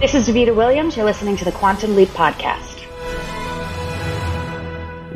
This is Davida Williams. You're listening to the Quantum Leap Podcast.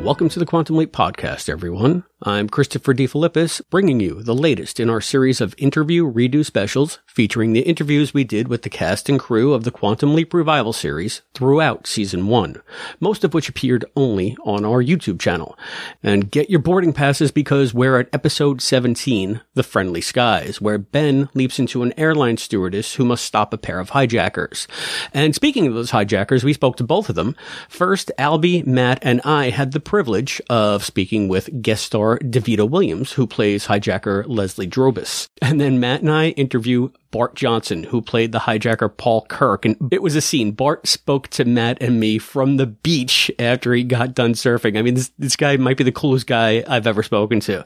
Welcome to the Quantum Leap Podcast, everyone. I'm Christopher DeFilippis, bringing you the latest in our series of interview Redux specials featuring the interviews we did with the cast and crew of the Quantum Leap Revival series throughout season one, most of which appeared only on our YouTube channel. And get your boarding passes because we're at episode 17, The Friendly Skies, where Ben leaps into an airline stewardess who must stop a pair of hijackers. And speaking of those hijackers, we spoke to both of them. First, Albie, Matt, and I had the privilege of speaking with guest star Davida Williams, who plays hijacker Leslie Drobus. And then Matt and I interview Bart Johnson, who played the hijacker Paul Kirk. And it was a scene. Bart spoke to Matt and me from the beach after he got done surfing. I mean, this, this guy might be the coolest guy I've ever spoken to.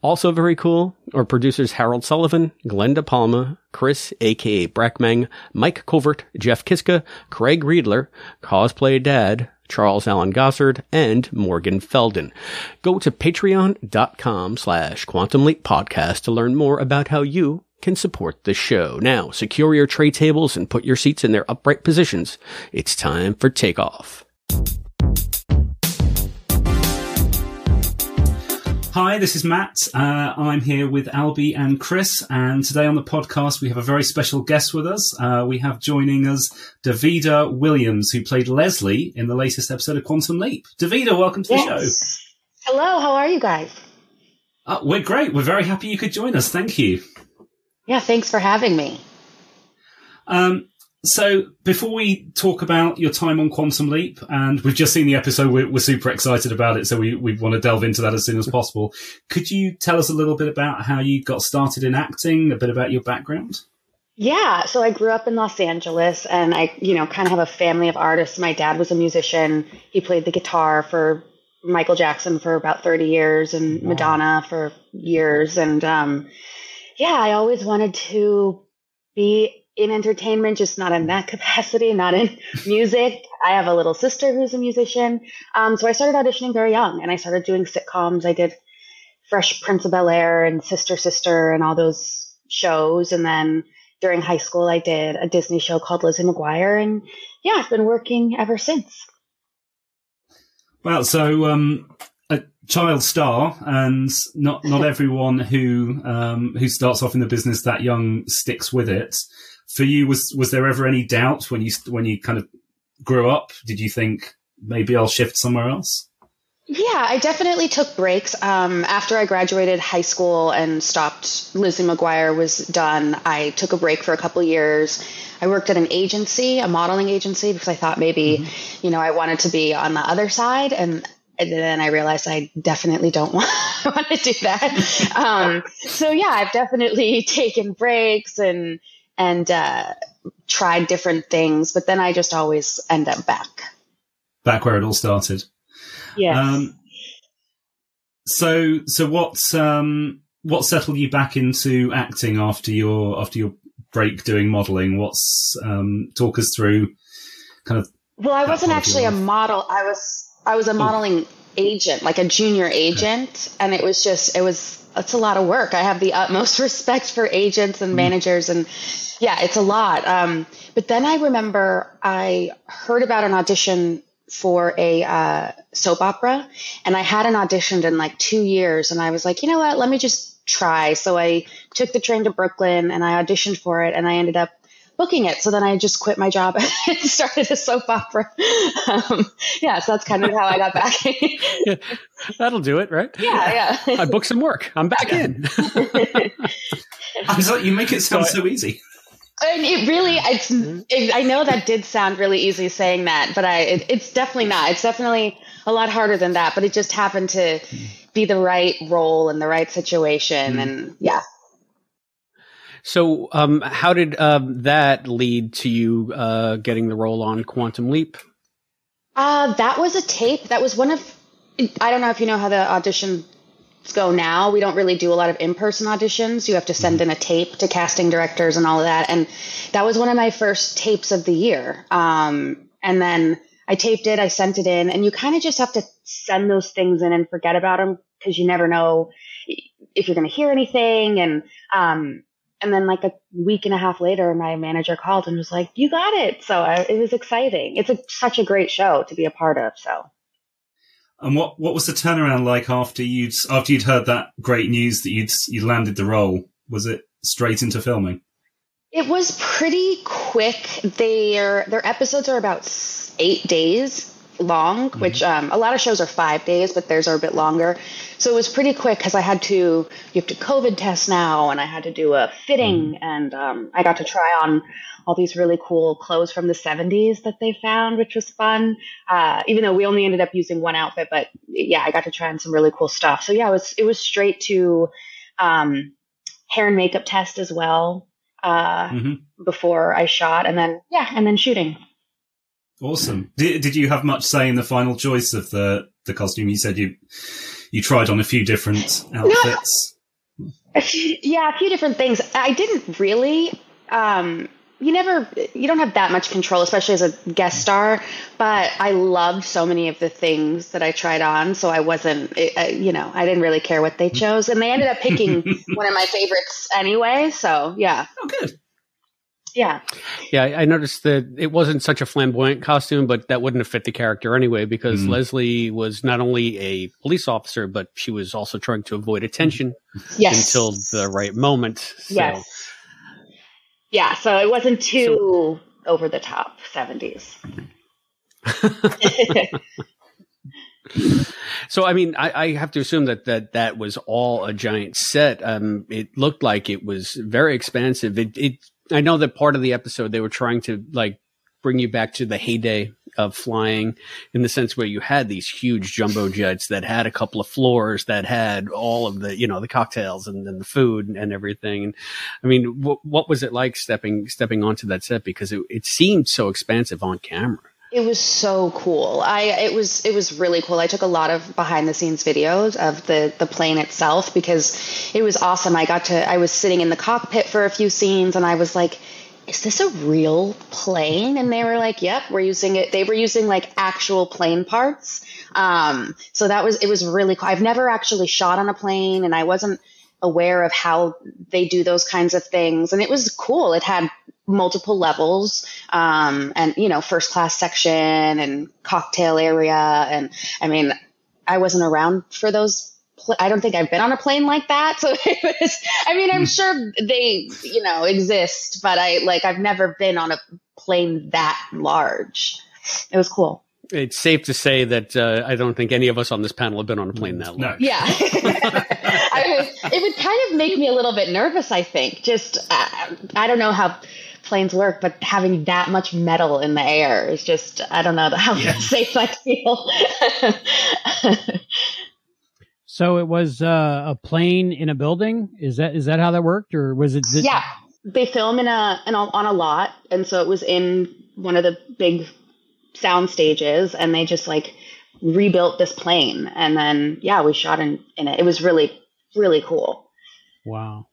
Also very cool are producers Harold Sullivan, Glenda Palma, Chris, aka Brackmang, Mike Covert, Jeff Kiska, Craig Riedler, Cosplay Dad, Charles Allen Gossard, and Morgan Felden. Go to patreon.com slash quantum leap podcast to learn more about how you can support the show. Now, secure your tray tables and put your seats in their upright positions. It's time for takeoff. Hi, this is Matt. Uh, I'm here with Albie and Chris, and today on the podcast we have a very special guest with us. Uh, we have joining us Davida Williams, who played Leslie in the latest episode of Quantum Leap. Davida, welcome to yes. the show. Hello, how are you guys? Uh, we're great. We're very happy you could join us. Thank you. Yeah, thanks for having me. Um, so before we talk about your time on Quantum Leap, and we've just seen the episode, we're, we're, super excited about it, so we, we want to delve into that as soon as possible. Could you tell us a little bit about how you got started in acting, a bit about your background? Yeah, so I grew up in Los Angeles and I, you know, kind of have a family of artists. My dad was a musician. He played the guitar for Michael Jackson for about 30 years and wow. Madonna for years. And um, yeah, I always wanted to be in entertainment, just not in that capacity, not in music. I have a little sister who's a musician. Um, so I started auditioning very young and I started doing sitcoms. I did Fresh Prince of Bel Air and Sister Sister and all those shows. And then during high school, I did a Disney show called Lizzie McGuire. And yeah, I've been working ever since. Well, so um, a child star, and not not everyone who um, who starts off in the business that young sticks with it for you, was was there ever any doubt when you when you kind of grew up? Did you think maybe I'll shift somewhere else? Yeah, I definitely took breaks. Um, after I graduated high school and stopped, Lizzie McGuire was done. I took a break for a couple years. I worked at an agency, a modeling agency, because I thought maybe, mm-hmm. you know, I wanted to be on the other side. And, and then I realized I definitely don't want, want to do that. um, so yeah, I've definitely taken breaks and and uh, tried different things, but then I just always end up back. Back where it all started. Yeah. Um, so, so what um, what settled you back into acting after your after your break doing modeling? What's um, talk us through kind of. Well, I wasn't actually a model. I was I was a modeling oh. agent, like a junior agent, okay. and it was just it was it's a lot of work. I have the utmost respect for agents and mm. managers and yeah, it's a lot. Um, but then I remember I heard about an audition for a uh, soap opera, and I hadn't auditioned in like two years, and I was like, you know what, let me just try. So I took the train to Brooklyn and I auditioned for it, and I ended up booking it. So then I just quit my job and started a soap opera. Um, yeah, so that's kind of how I got back. yeah, that'll do it, right? Yeah, yeah. I booked some work. I'm back in. I was like, you make it sound so, so easy. And it really, it's, mm-hmm. it, I know that did sound really easy saying that, but I, it, it's definitely not. It's definitely a lot harder than that, but it just happened to be the right role and the right situation. Mm. And yeah. So, um, how did um, that lead to you uh, getting the role on Quantum Leap? Uh, that was a tape. That was one of, I don't know if you know how the auditions go now, we don't really do a lot of in person auditions. You have to send in a tape to casting directors and all of that. And that was one of my first tapes of the year. Um, and then I taped it, I sent it in, and you kind of just have to send those things in and forget about them because you never know if you're going to hear anything. And um, and then like a week and a half later, my manager called and was like, "You got it!" So I, it was exciting. It's a, such a great show to be a part of. So. And what, what was the turnaround like after you'd after you'd heard that great news that you'd you landed the role? Was it straight into filming? It was pretty quick. Their their episodes are about eight days long, mm-hmm. which um, a lot of shows are five days, but theirs are a bit longer. So it was pretty quick because I had to you have to COVID test now, and I had to do a fitting, mm-hmm. and um, I got to try on all these really cool clothes from the 70s that they found, which was fun. Uh, even though we only ended up using one outfit, but yeah, I got to try on some really cool stuff. So yeah, it was it was straight to um, hair and makeup test as well uh, mm-hmm. before I shot, and then yeah, and then shooting. Awesome. Did, did you have much say in the final choice of the the costume? You said you you tried on a few different outfits. No, a few, yeah, a few different things. I didn't really. Um, you never you don't have that much control especially as a guest star but i loved so many of the things that i tried on so i wasn't you know i didn't really care what they chose and they ended up picking one of my favorites anyway so yeah oh good yeah yeah i noticed that it wasn't such a flamboyant costume but that wouldn't have fit the character anyway because mm. leslie was not only a police officer but she was also trying to avoid attention yes. until the right moment so. yes yeah, so it wasn't too so, over the top 70s. so I mean, I, I, have to assume that that that was all a giant set. Um, it looked like it was very expansive. It, it, I know that part of the episode they were trying to like bring you back to the heyday of flying in the sense where you had these huge jumbo jets that had a couple of floors that had all of the, you know, the cocktails and then the food and everything. And I mean, what, what was it like stepping, stepping onto that set? Because it, it seemed so expansive on camera. It was so cool. I it was it was really cool. I took a lot of behind the scenes videos of the the plane itself because it was awesome. I got to I was sitting in the cockpit for a few scenes and I was like is this a real plane? And they were like, yep, we're using it. They were using like actual plane parts. Um, so that was, it was really cool. I've never actually shot on a plane and I wasn't aware of how they do those kinds of things. And it was cool. It had multiple levels, um, and, you know, first class section and cocktail area. And I mean, I wasn't around for those pl- I don't think I've been on a plane like that. So it was, I mean, I'm hmm. sure they, you know, exist, but I like, I've never been on a plane that large. It was cool. It's safe to say that uh, I don't think any of us on this panel have been on a plane that long. No. Yeah. I it would kind of make me a little bit nervous, I think. Just, uh, I don't know how planes work, but having that much metal in the air is just, I don't know how yeah. safe I feel. So it was uh, a plane in a building. Is that is that how that worked, or was it? Th- yeah, they film in a, in a on a lot, and so it was in one of the big sound stages, and they just like rebuilt this plane, and then yeah, we shot in in it. It was really really cool. Wow.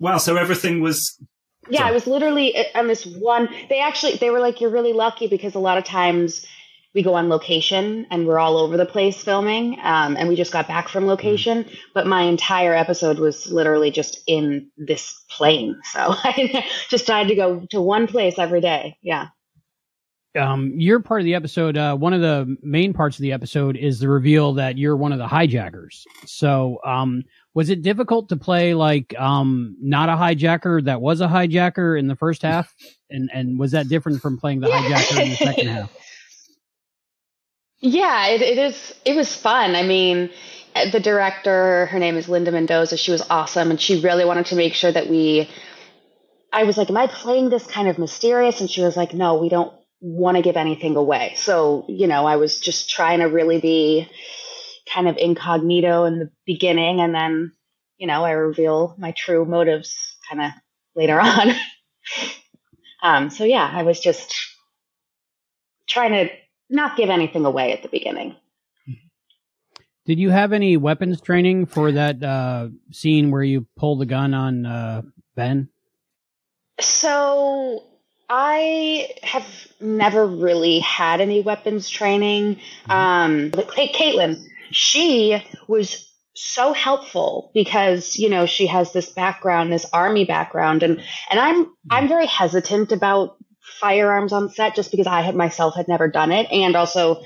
Wow. So everything was yeah, Sorry. it was literally on this one. They actually they were like, "You're really lucky," because a lot of times we go on location and we're all over the place filming. Um, and we just got back from location, mm. but my entire episode was literally just in this plane. So I just had to go to one place every day. Yeah. Um, you're part of the episode. Uh, one of the main parts of the episode is the reveal that you're one of the hijackers. So, um, was it difficult to play like um, not a hijacker that was a hijacker in the first half, and and was that different from playing the hijacker in the second half? Yeah, it, it is. It was fun. I mean, the director, her name is Linda Mendoza. She was awesome, and she really wanted to make sure that we. I was like, "Am I playing this kind of mysterious?" And she was like, "No, we don't want to give anything away." So, you know, I was just trying to really be kind of incognito in the beginning, and then, you know, I reveal my true motives kind of later on. um, so yeah, I was just trying to not give anything away at the beginning. Did you have any weapons training for that uh, scene where you pull the gun on uh, Ben? So I have never really had any weapons training. Mm-hmm. Um, but Caitlin, she was so helpful because you know she has this background this army background and and i'm i'm very hesitant about firearms on set just because i had myself had never done it and also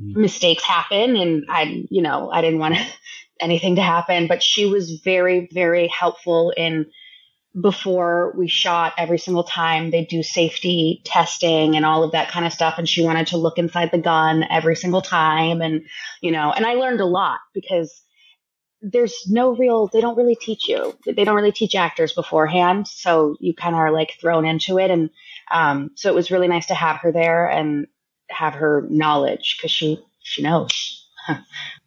mm. mistakes happen and i you know i didn't want anything to happen but she was very very helpful in before we shot every single time. They do safety testing and all of that kind of stuff. And she wanted to look inside the gun every single time. And you know and i learned a lot because there's no real they don't really teach you. They don't really teach actors beforehand. So you kind of are like thrown into it. And um, so it was really nice to have her there and have her knowledge because she she knows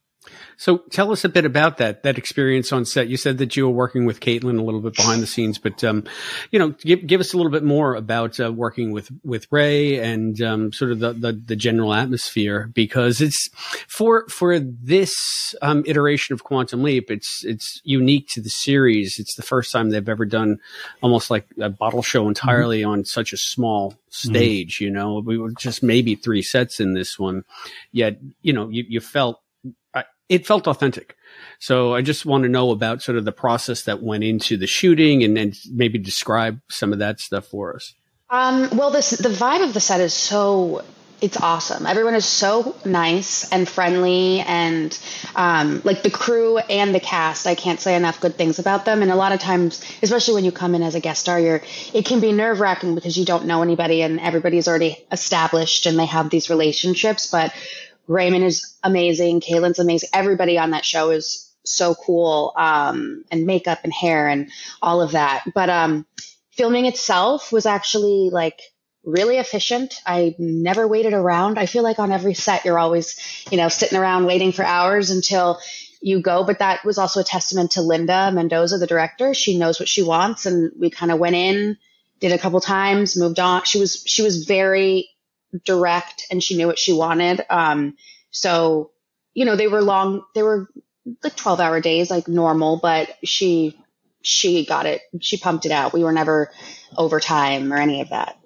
So tell us a bit about that that experience on set. You said that you were working with Caitlin a little bit behind the scenes, but um, you know, give, give us a little bit more about uh, working with with Ray and um, sort of the, the, the general atmosphere because it's for for this um, iteration of Quantum Leap. It's it's unique to the series. It's the first time they've ever done almost like a bottle show entirely mm-hmm. on such a small stage. Mm-hmm. You know, we were just maybe three sets in this one, yet you know you, you felt it felt authentic. So I just want to know about sort of the process that went into the shooting and, and maybe describe some of that stuff for us. Um, well, this the vibe of the set is so it's awesome. Everyone is so nice and friendly, and um, like the crew and the cast. I can't say enough good things about them. And a lot of times, especially when you come in as a guest star, you're it can be nerve wracking because you don't know anybody, and everybody's already established and they have these relationships. But Raymond is amazing. Caitlin's amazing. Everybody on that show is so cool. Um, and makeup and hair and all of that. But, um, filming itself was actually like really efficient. I never waited around. I feel like on every set, you're always, you know, sitting around waiting for hours until you go. But that was also a testament to Linda Mendoza, the director. She knows what she wants. And we kind of went in, did a couple times, moved on. She was, she was very direct and she knew what she wanted. Um, so, you know, they were long, they were like 12 hour days, like normal, but she, she got it. She pumped it out. We were never overtime or any of that.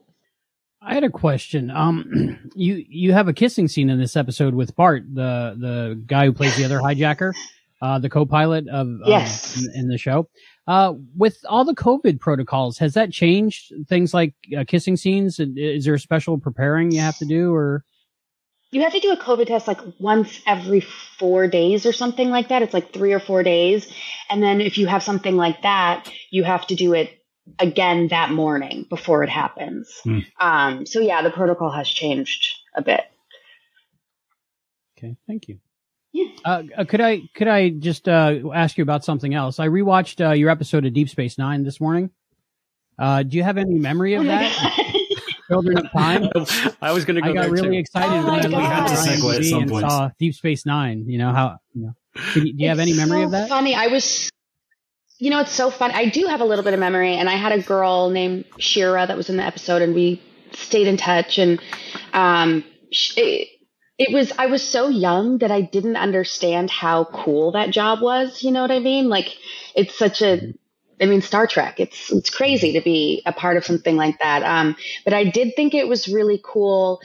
I had a question. Um, you you have a kissing scene in this episode with Bart, the the guy who plays the other hijacker, uh, the co-pilot of um, in, in, the show. Uh, with all the COVID protocols, has that changed things like uh, kissing scenes? Is there a special preparing you have to do, or? You have to do a COVID test like once every four days or something like that. It's like three or four days. And then if you have something like that, you have to do it again that morning before it happens. Hmm. Um, so yeah, the protocol has changed a bit. Okay, thank you. Yeah. Uh, uh, could I could I just uh, ask you about something else? I rewatched uh, your episode of Deep Space Nine this morning. Uh, do you have any memory of oh that? Children of Time. I was going to go. I got really too. excited oh when I looked at IMDb and point. saw Deep Space Nine. You know how? You know, you, do you have any memory so of that? Funny. I was. You know, it's so fun. I do have a little bit of memory, and I had a girl named Shira that was in the episode, and we stayed in touch. And um, she, it was I was so young that I didn't understand how cool that job was. You know what I mean? Like it's such a I mean Star Trek. It's it's crazy to be a part of something like that. Um, but I did think it was really cool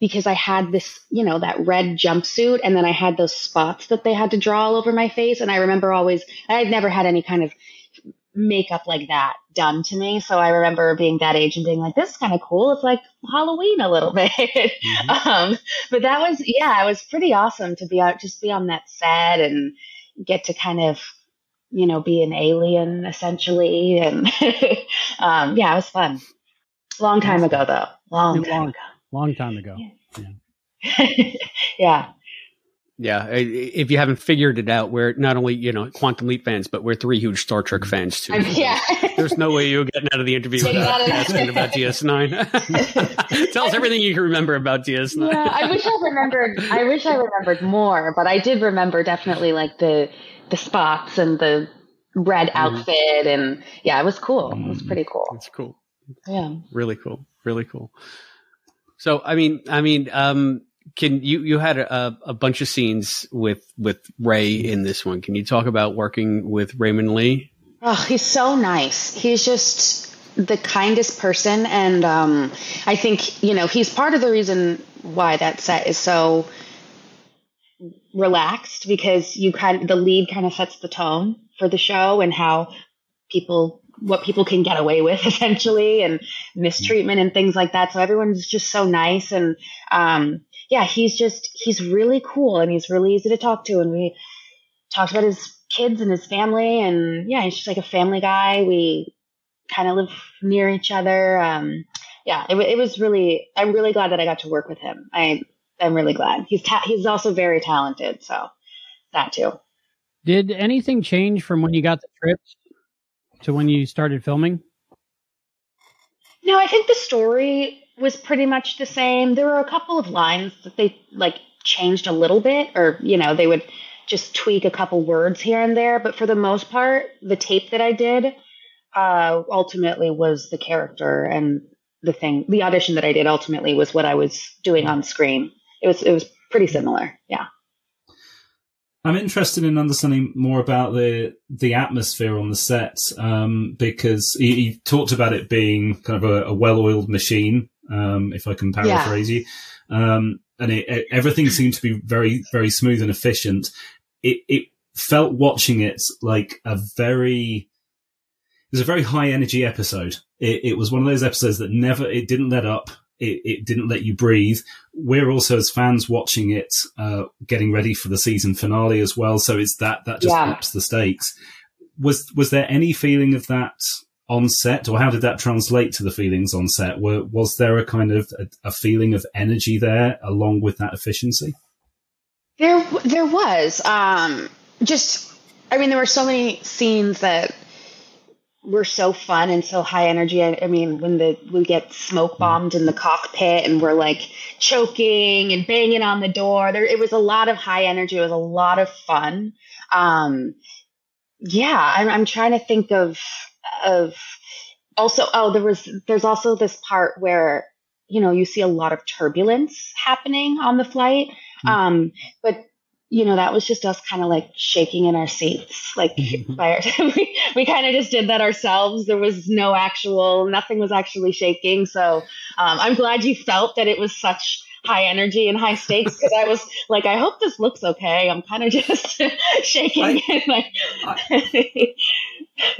because I had this, you know, that red jumpsuit and then I had those spots that they had to draw all over my face. And I remember always I had never had any kind of makeup like that done to me. So I remember being that age and being like, this is kind of cool. It's like Halloween a little bit. Mm-hmm. um, but that was, yeah, it was pretty awesome to be out, just be on that set and get to kind of, you know, be an alien essentially. And, um, yeah, it was fun. Long time ago though. Long time long, ago. Long time ago. Yeah. yeah. Yeah, if you haven't figured it out, we're not only you know Quantum Leap fans, but we're three huge Star Trek fans too. yeah, there's no way you're getting out of the interview without asking about DS9. Tell us everything you can remember about DS9. Yeah, I wish I remembered. I wish I remembered more, but I did remember definitely like the the spots and the red mm-hmm. outfit, mm. and yeah, it was cool. It was pretty cool. It's cool. Yeah, really cool. Really cool. So, I mean, I mean, um, can you you had a, a bunch of scenes with with Ray in this one? Can you talk about working with Raymond Lee? Oh, he's so nice. He's just the kindest person, and um, I think you know he's part of the reason why that set is so relaxed because you kind of, the lead kind of sets the tone for the show and how people what people can get away with essentially and mistreatment and things like that so everyone's just so nice and um yeah he's just he's really cool and he's really easy to talk to. And we talked about his kids and his family and yeah he's just like a family guy. We kind of live near each other. Um yeah it, it was really i'm really glad that i got to work with him. I i'm really glad. He's ta- he's also very talented so that too. Did anything change from when you got the trips to when you started filming? No, I think the story was pretty much the same. There were a couple of lines that they like changed a little bit, or you know, they would just tweak a couple words here and there. But for the most part, the tape that I did uh, ultimately was the character, and the thing, the audition that I did ultimately was what I was doing on screen. It was it was pretty similar. Yeah. I'm interested in understanding more about the the atmosphere on the set um, because he, he, talked about it being kind of a, a well-oiled machine, um, if I can paraphrase yeah. you, um, and it, it, everything seemed to be very very smooth and efficient. It, it felt watching it like a very it was a very high energy episode. It, it was one of those episodes that never it didn't let up it, it, didn't let you breathe. We're also as fans watching it, uh, getting ready for the season finale as well. So it's that that just yeah. ups the stakes. Was was there any feeling of that on set, or how did that translate to the feelings on set? Were, was there a kind of a, a feeling of energy there along with that efficiency? There, there was. Um, just, I mean, there were so many scenes that were so fun and so high energy. I, I, mean, when the we get smoke bombed in the cockpit and we're like choking and banging on the door, there it was a lot of high energy. It was a lot of fun. Um, yeah, I'm, I'm trying to think of of also. Oh, there was there's also this part where you know you see a lot of turbulence happening on the flight. Mm. Um, but you know, that was just us kind of like shaking in our seats. Like by our, we, we kind of just did that ourselves. There was no actual, nothing was actually shaking. So um, I'm glad you felt that it was such high energy and high stakes because I was like, I hope this looks okay. I'm kind of just shaking. I, like, I,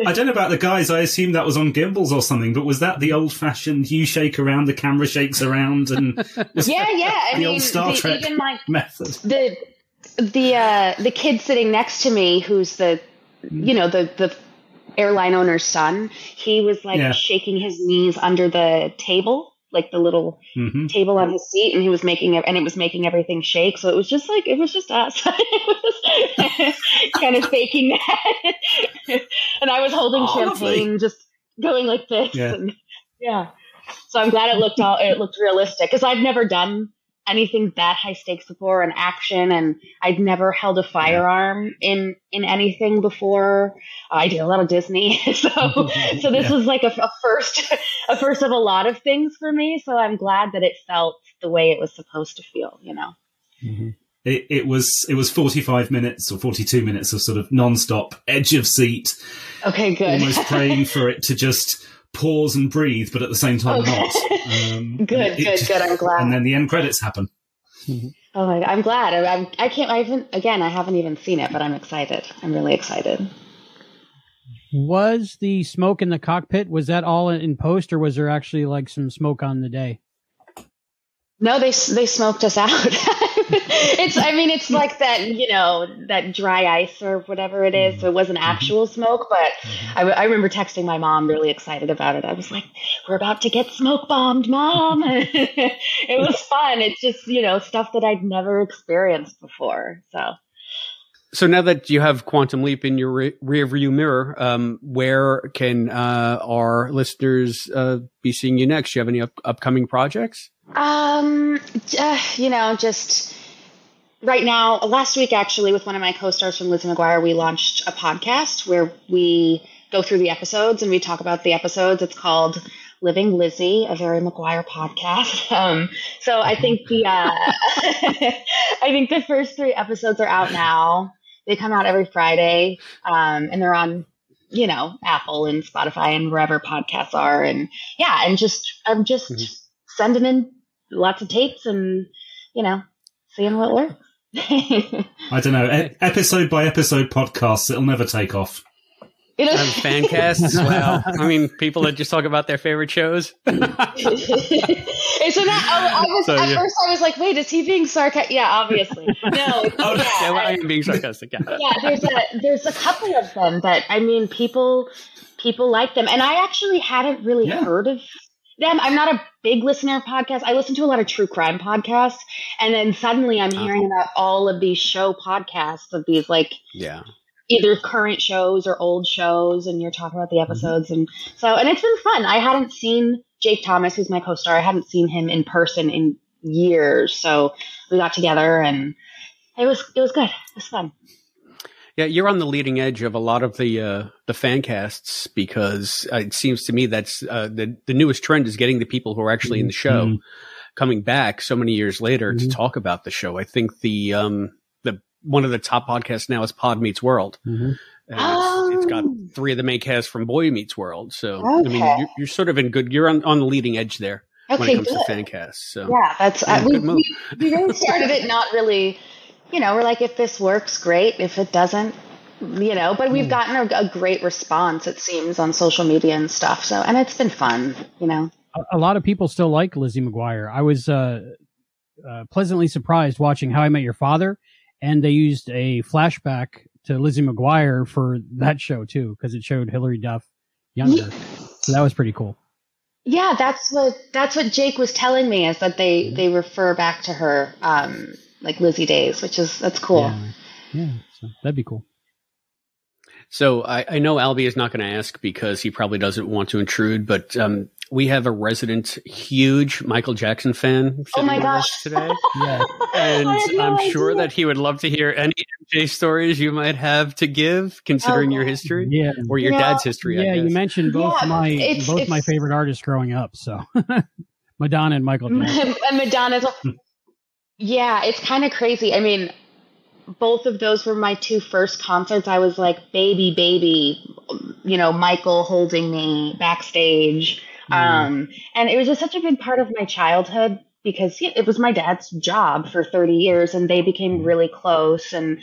I, don't know about the guys. I assume that was on gimbals or something, but was that the old fashioned you shake around, the camera shakes around, and yeah, yeah, I the mean, old Star the, Trek even like method. The the uh, the kid sitting next to me, who's the you know the the airline owner's son, he was like yeah. shaking his knees under the table, like the little mm-hmm. table on his seat, and he was making it, and it was making everything shake. So it was just like it was just us, kind of faking that. and I was holding oh, champagne, lovely. just going like this, yeah. and yeah. So I'm glad it looked all it looked realistic because I've never done anything that high stakes before in action and I'd never held a firearm in in anything before. I did a lot of Disney. so so this yeah. was like a, a, first a first of a lot of things for me, so I'm glad that it felt the way it was supposed to feel, you know. Mm-hmm. It, it, was it was 45 minutes or 42 minutes of sort of non-stop edge of seat. Okay, good. Almost praying for it to just pause and breathe, but at the same time okay. not. Um, good, it, good, good. I'm glad. And then the end credits happen. Oh my! I'm glad. I'm. I can't. I haven't. Again, I haven't even seen it, but I'm excited. I'm really excited. Was the smoke in the cockpit? Was that all in post, or was there actually like some smoke on the day? No, they they smoked us out. it's I mean it's like that you know that dry ice or whatever it is. So it wasn't mm-hmm. actual smoke, but mm-hmm. I, I remember texting my mom really excited about it. I was like, "We're about to get smoke bombed, mom!" it was fun. It's just you know stuff that I'd never experienced before. So. So now that you have Quantum Leap in your re- rear view mirror, um, where can uh, our listeners uh, be seeing you next? Do you have any up- upcoming projects? Um, uh, you know, just right now, last week actually, with one of my co-stars from Lizzie McGuire, we launched a podcast where we go through the episodes and we talk about the episodes. It's called Living Lizzie, a very McGuire podcast. Um, so I think the uh, I think the first three episodes are out now. They come out every Friday, um, and they're on you know Apple and Spotify and wherever podcasts are. And yeah, and just I'm just mm-hmm. sending in lots of tapes and, you know, seeing what works. I don't know. E- episode by episode podcasts, it'll never take off. It Um, fan casts. Well, I mean, people that just talk about their favorite shows. Isn't that? I, I was So, at yeah. first. I was like, "Wait, is he being sarcastic?" Yeah, obviously. No. Oh, yeah, yeah, well, I I- am being sarcastic. Yeah. yeah, there's a there's a couple of them that I mean, people people like them, and I actually hadn't really Yeah. heard of them. I'm not a big listener of podcasts. I listen to a lot of true crime podcasts, and then suddenly I'm Uh-huh. hearing about all of these show podcasts of these like Yeah. either current shows or old shows, and you're talking about the episodes, and so and it's been fun. I hadn't seen Jake Thomas, who's my co-star. I hadn't seen him in person in years, so we got together and. It was it was good. It was fun. Yeah, you're on the leading edge of a lot of the uh, the fan casts because uh, it seems to me that's uh, the the newest trend is getting the people who are actually in the show Mhm. coming back so many years later to Mhm. talk about the show. I think the um the one of the top podcasts now is Pod Meets World. Mhm. And it's, it's got Oh. three of the main casts from Boy Meets World. So I mean, you're, you're sort of in good. You're on, on the leading edge there when it comes good. to fan casts. So Yeah, that's Yeah, uh, we, good move. we we really started it not really, you know, we're like if this works, great. If it doesn't, you know, but Hmm. we've gotten a, a great response. It seems on social media and stuff. So and it's been fun, you know. a, a lot of people still like Lizzie McGuire. I was uh, uh, pleasantly surprised watching How I Met Your Father, and they used a flashback to Lizzie McGuire for that show too, because it showed Hilary Duff younger. so that was pretty cool. Yeah, that's what that's what Jake was telling me is that they they refer back to her um like Lizzie Days, which is that's cool. Yeah, yeah so that'd be cool. So I, I know Albie is not going to ask because he probably doesn't want to intrude, but um, we have a resident huge Michael Jackson fan Oh my sitting with gosh. us today, Yeah. and I had no I'm sure that he would love to hear any MJ stories you might have to give, considering Oh, your history Yeah. or your Yeah. dad's history. I Yeah, you mentioned both Yeah, my it's- both my favorite artists growing up. So Madonna and Michael Jackson. and Madonna's. Yeah, it's kind of crazy. I mean, both of those were my two first concerts. I was like baby, baby, you know, Michael holding me backstage. Um, and it was just such a big part of my childhood because yeah, it was my dad's job for 30 years and they became really close and,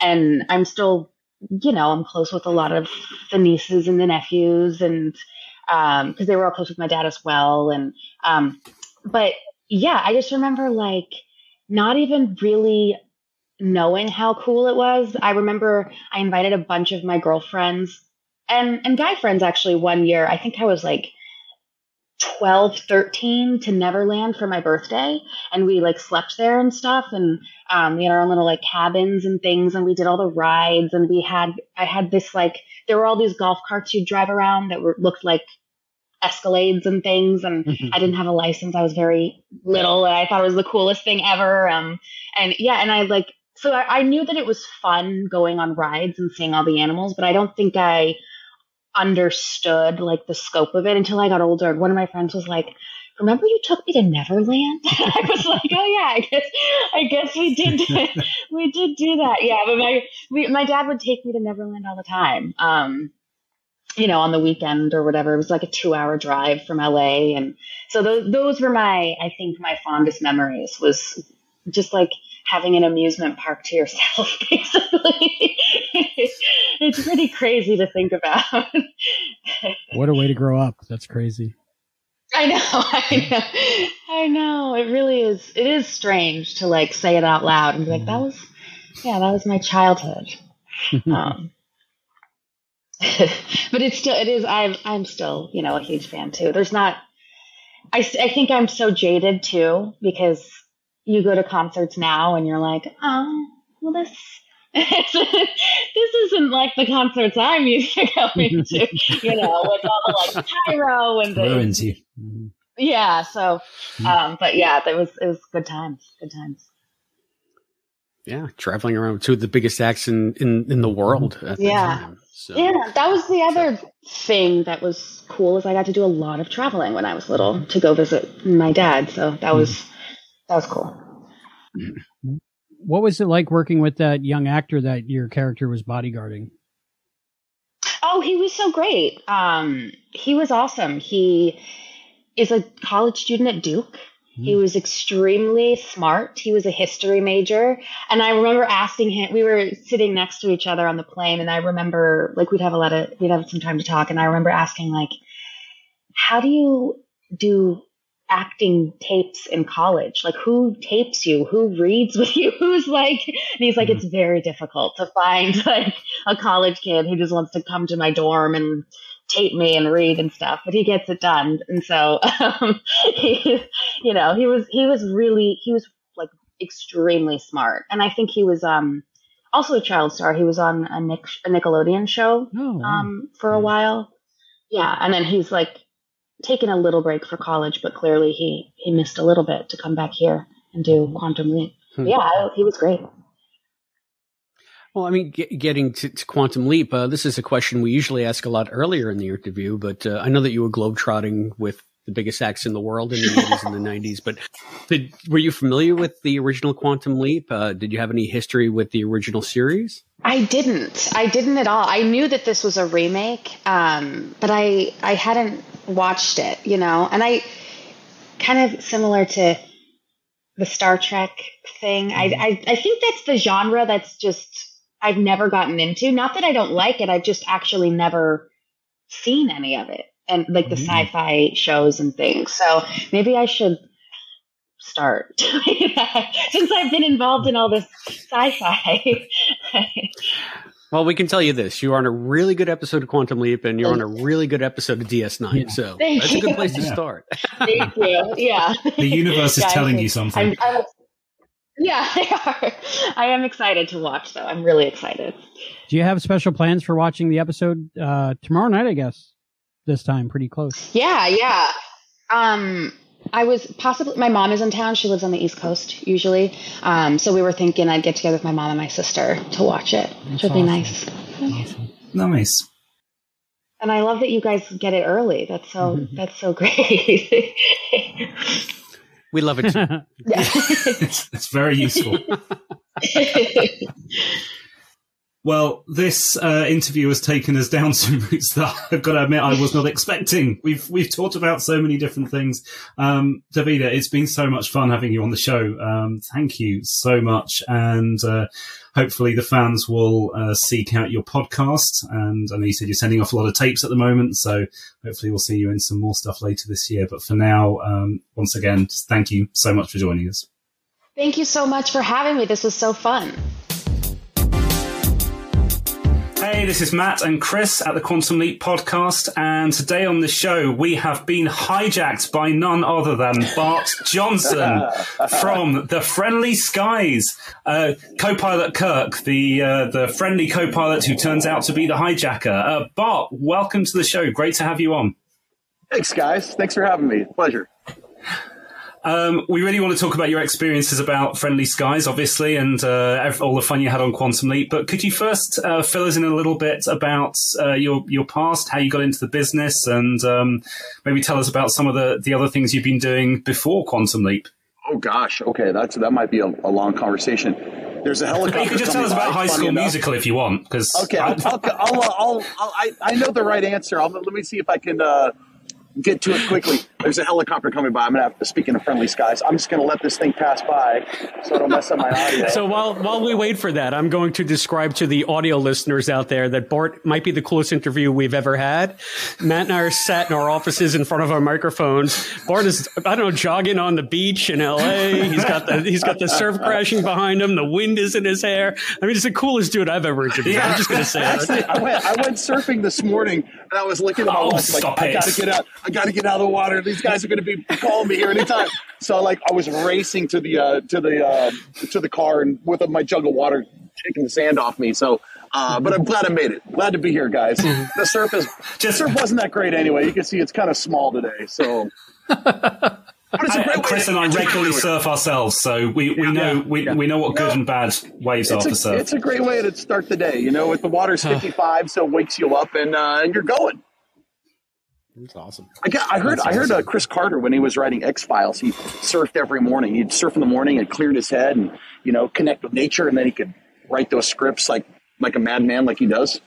and I'm still, you know, I'm close with a lot of the nieces and the nephews and, um, cause they were all close with my dad as well. And, um, but yeah, I just remember like not even really knowing how cool it was. I remember I invited a bunch of my girlfriends and and guy friends actually one year. I think I was like 12, 13 to Neverland for my birthday and we like slept there and stuff and um we had our own little like cabins and things and we did all the rides and we had I had this like there were all these golf carts you'd drive around that were looked like escalades and things and I didn't have a license. I was very little and I thought it was the coolest thing ever. Um, and yeah, and I like, so I, I knew that it was fun going on rides and seeing all the animals, but I don't think I understood like the scope of it until I got older. And one of my friends was like, remember you took me to Neverland? I was like, oh yeah, I guess, I guess we did, we did do that. Yeah. But my, we, my dad would take me to Neverland all the time. Um, you know, on the weekend or whatever. It was like a two hour drive from LA. And so those, those were my, I think my fondest memories was just like having an amusement park to yourself, basically. it's pretty crazy to think about. What a way to grow up. That's crazy. I know, I know, I know. It really is. It is strange to like say it out loud and be like, that was, yeah, that was my childhood. um, but it's still, it is. I'm, I'm still, you know, a huge fan too. There's not. I I think I'm so jaded too because you go to concerts now and you're like, oh, well, this. this isn't like the concerts I'm used to going to, you know, with all the like pyro and the Ruins you. Mhm. yeah. So, um, but yeah, it was it was good times. Good times. Yeah, traveling around with two of the biggest acts in, in, in the world at the Yeah. time. So, Yeah, that was the other thing that was cool is I got to do a lot of traveling when I was little to go visit my dad. So that was that was cool. What was it like working with that young actor that your character was bodyguarding? Oh, he was so great. Um, he was awesome. He is a college student at Duke, He was extremely smart. He was a history major. And I remember asking him, we were sitting next to each other on the plane. And I remember, like, we'd have a lot of, we'd have some time to talk. And I remember asking, like, how do you do acting tapes in college? Like, who tapes you? Who reads with you? Who's like, and he's like, mm-hmm. it's very difficult to find, like, a college kid who just wants to come to my dorm and, tape me and read and stuff, but he gets it done. And so, um, he, you know, he was, he was really, he was like extremely smart. And I think he was, um, also a child star. He was on a, Nick, a Nickelodeon show, oh, wow. um, for a while. Yeah. And then he's like taken a little break for college, but clearly he, he missed a little bit to come back here and do Quantum Leap. Hmm. Yeah, he was great. Well, I mean, get, getting to, to, Quantum Leap, uh, this is a question we usually ask a lot earlier in the interview, but uh, I know that you were globetrotting with the biggest acts in the world in the 80s and the 90s, but did, were you familiar with the original Quantum Leap? Uh, did you have any history with the original series? I didn't. I didn't at all. I knew that this was a remake, um, but I, I hadn't watched it, you know, and I kind of similar to the Star Trek thing. I, mm-hmm. I, I think that's the genre that's just I've never gotten into. Not that I don't like it, I've just actually never seen any of it and like the mm. sci-fi shows and things. So maybe I should start since I've been involved in all this sci-fi. well, we can tell you this: you are on a really good episode of Quantum Leap, and you're on a really good episode of DS9. Yeah. So Thank that's you. a good place to yeah. start. Thank you. Yeah, the universe is telling you something. I'm, I'm, yeah, they are. I am excited to watch, though. I'm really excited. Do you have special plans for watching the episode uh, tomorrow night? I guess this time, pretty close. Yeah, yeah. Um, I was possibly my mom is in town. She lives on the East Coast usually. Um, so we were thinking I'd get together with my mom and my sister to watch it, which would awesome. be nice. Awesome. Nice. And I love that you guys get it early. That's so mm-hmm. that's so great. We love it too. it's, it's very useful. Well, this uh, interview has taken us down some routes that I've got to admit I was not expecting. We've we've talked about so many different things. Um, Davida, it's been so much fun having you on the show. Um, thank you so much, and uh, hopefully the fans will uh, seek out your podcast. And I know you said you're sending off a lot of tapes at the moment, so hopefully we'll see you in some more stuff later this year. But for now, um, once again, thank you so much for joining us. Thank you so much for having me. This was so fun. Hey, this is Matt and Chris at the Quantum Leap podcast, and today on the show we have been hijacked by none other than Bart Johnson from the Friendly Skies, uh, co-pilot Kirk, the uh, the friendly co-pilot who turns out to be the hijacker. Uh, Bart, welcome to the show. Great to have you on. Thanks, guys. Thanks for having me. Pleasure. Um, we really want to talk about your experiences about Friendly Skies, obviously, and uh, all the fun you had on Quantum Leap. But could you first uh, fill us in a little bit about uh, your your past, how you got into the business, and um, maybe tell us about some of the, the other things you've been doing before Quantum Leap? Oh gosh, okay, that's that might be a, a long conversation. There's a helicopter. you could just tell us about High School Musical if you want, because okay, I'll, I'll, I'll, I'll, i I know the right answer. let me see if I can uh, get to it quickly. There's a helicopter coming by. I'm gonna have to, speaking of friendly skies, I'm just gonna let this thing pass by so I don't mess up my audio. So while while we wait for that, I'm going to describe to the audio listeners out there that Bart might be the coolest interview we've ever had. Matt and I are sat in our offices in front of our microphones. Bart is I don't know jogging on the beach in L.A. He's got the he's got the surf crashing behind him. The wind is in his hair. I mean, he's the coolest dude I've ever interviewed. Yeah. I'm just gonna say. Actually, I went I went surfing this morning and I was looking at my oh, watch like I gotta get out. I gotta get out of the water. These guys are going to be calling me here anytime. So like I was racing to the uh, to the uh, to the car and with my jug of water, taking the sand off me. So. Uh, but I'm glad I made it. Glad to be here, guys. The surf is just surf wasn't that great anyway. You can see it's kind of small today. So I, Chris and I regularly surf ourselves, so we, we yeah, know we, yeah. we know what good and bad waves are for surf. It's a great way to start the day. You know, with the water's 55, so it wakes you up and uh, and you're going. That's awesome. I, got, I heard. That's I heard uh, Chris Carter when he was writing X Files. He surfed every morning. He'd surf in the morning and cleared his head and you know connect with nature, and then he could write those scripts like like a madman, like he does.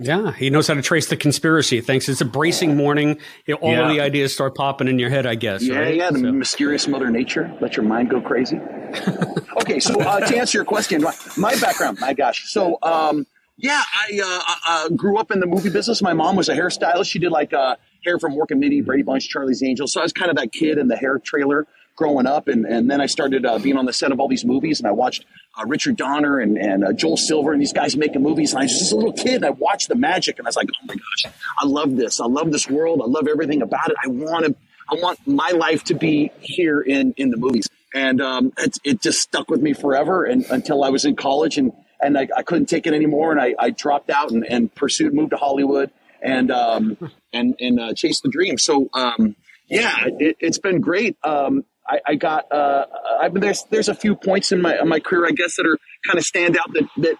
Yeah, he knows how to trace the conspiracy. Thanks. It's a bracing morning. all yeah. of the ideas start popping in your head, I guess. Yeah, right? yeah. The so. mysterious Mother Nature. Let your mind go crazy. okay, so uh, to answer your question, my background, my gosh. So, um, yeah, I uh, uh, grew up in the movie business. My mom was a hairstylist. She did like uh, hair from Mork and Brady Bunch, Charlie's Angels. So I was kind of that kid in the hair trailer growing up. And, and then I started uh, being on the set of all these movies and I watched uh, Richard Donner and, and uh, Joel Silver and these guys making movies. And I was just a little kid and I watched the magic and I was like, oh my gosh, I love this. I love this world. I love everything about it. I want to, I want my life to be here in, in the movies. And um, it, it just stuck with me forever and until I was in college and, and I, I couldn't take it anymore. And I, I dropped out and, and pursued, moved to Hollywood and, um, and, and uh, chased the dream. So, um, yeah, it, has been great. Um, I, I got uh, I mean, there's there's a few points in my in my career I guess that are kind of stand out that that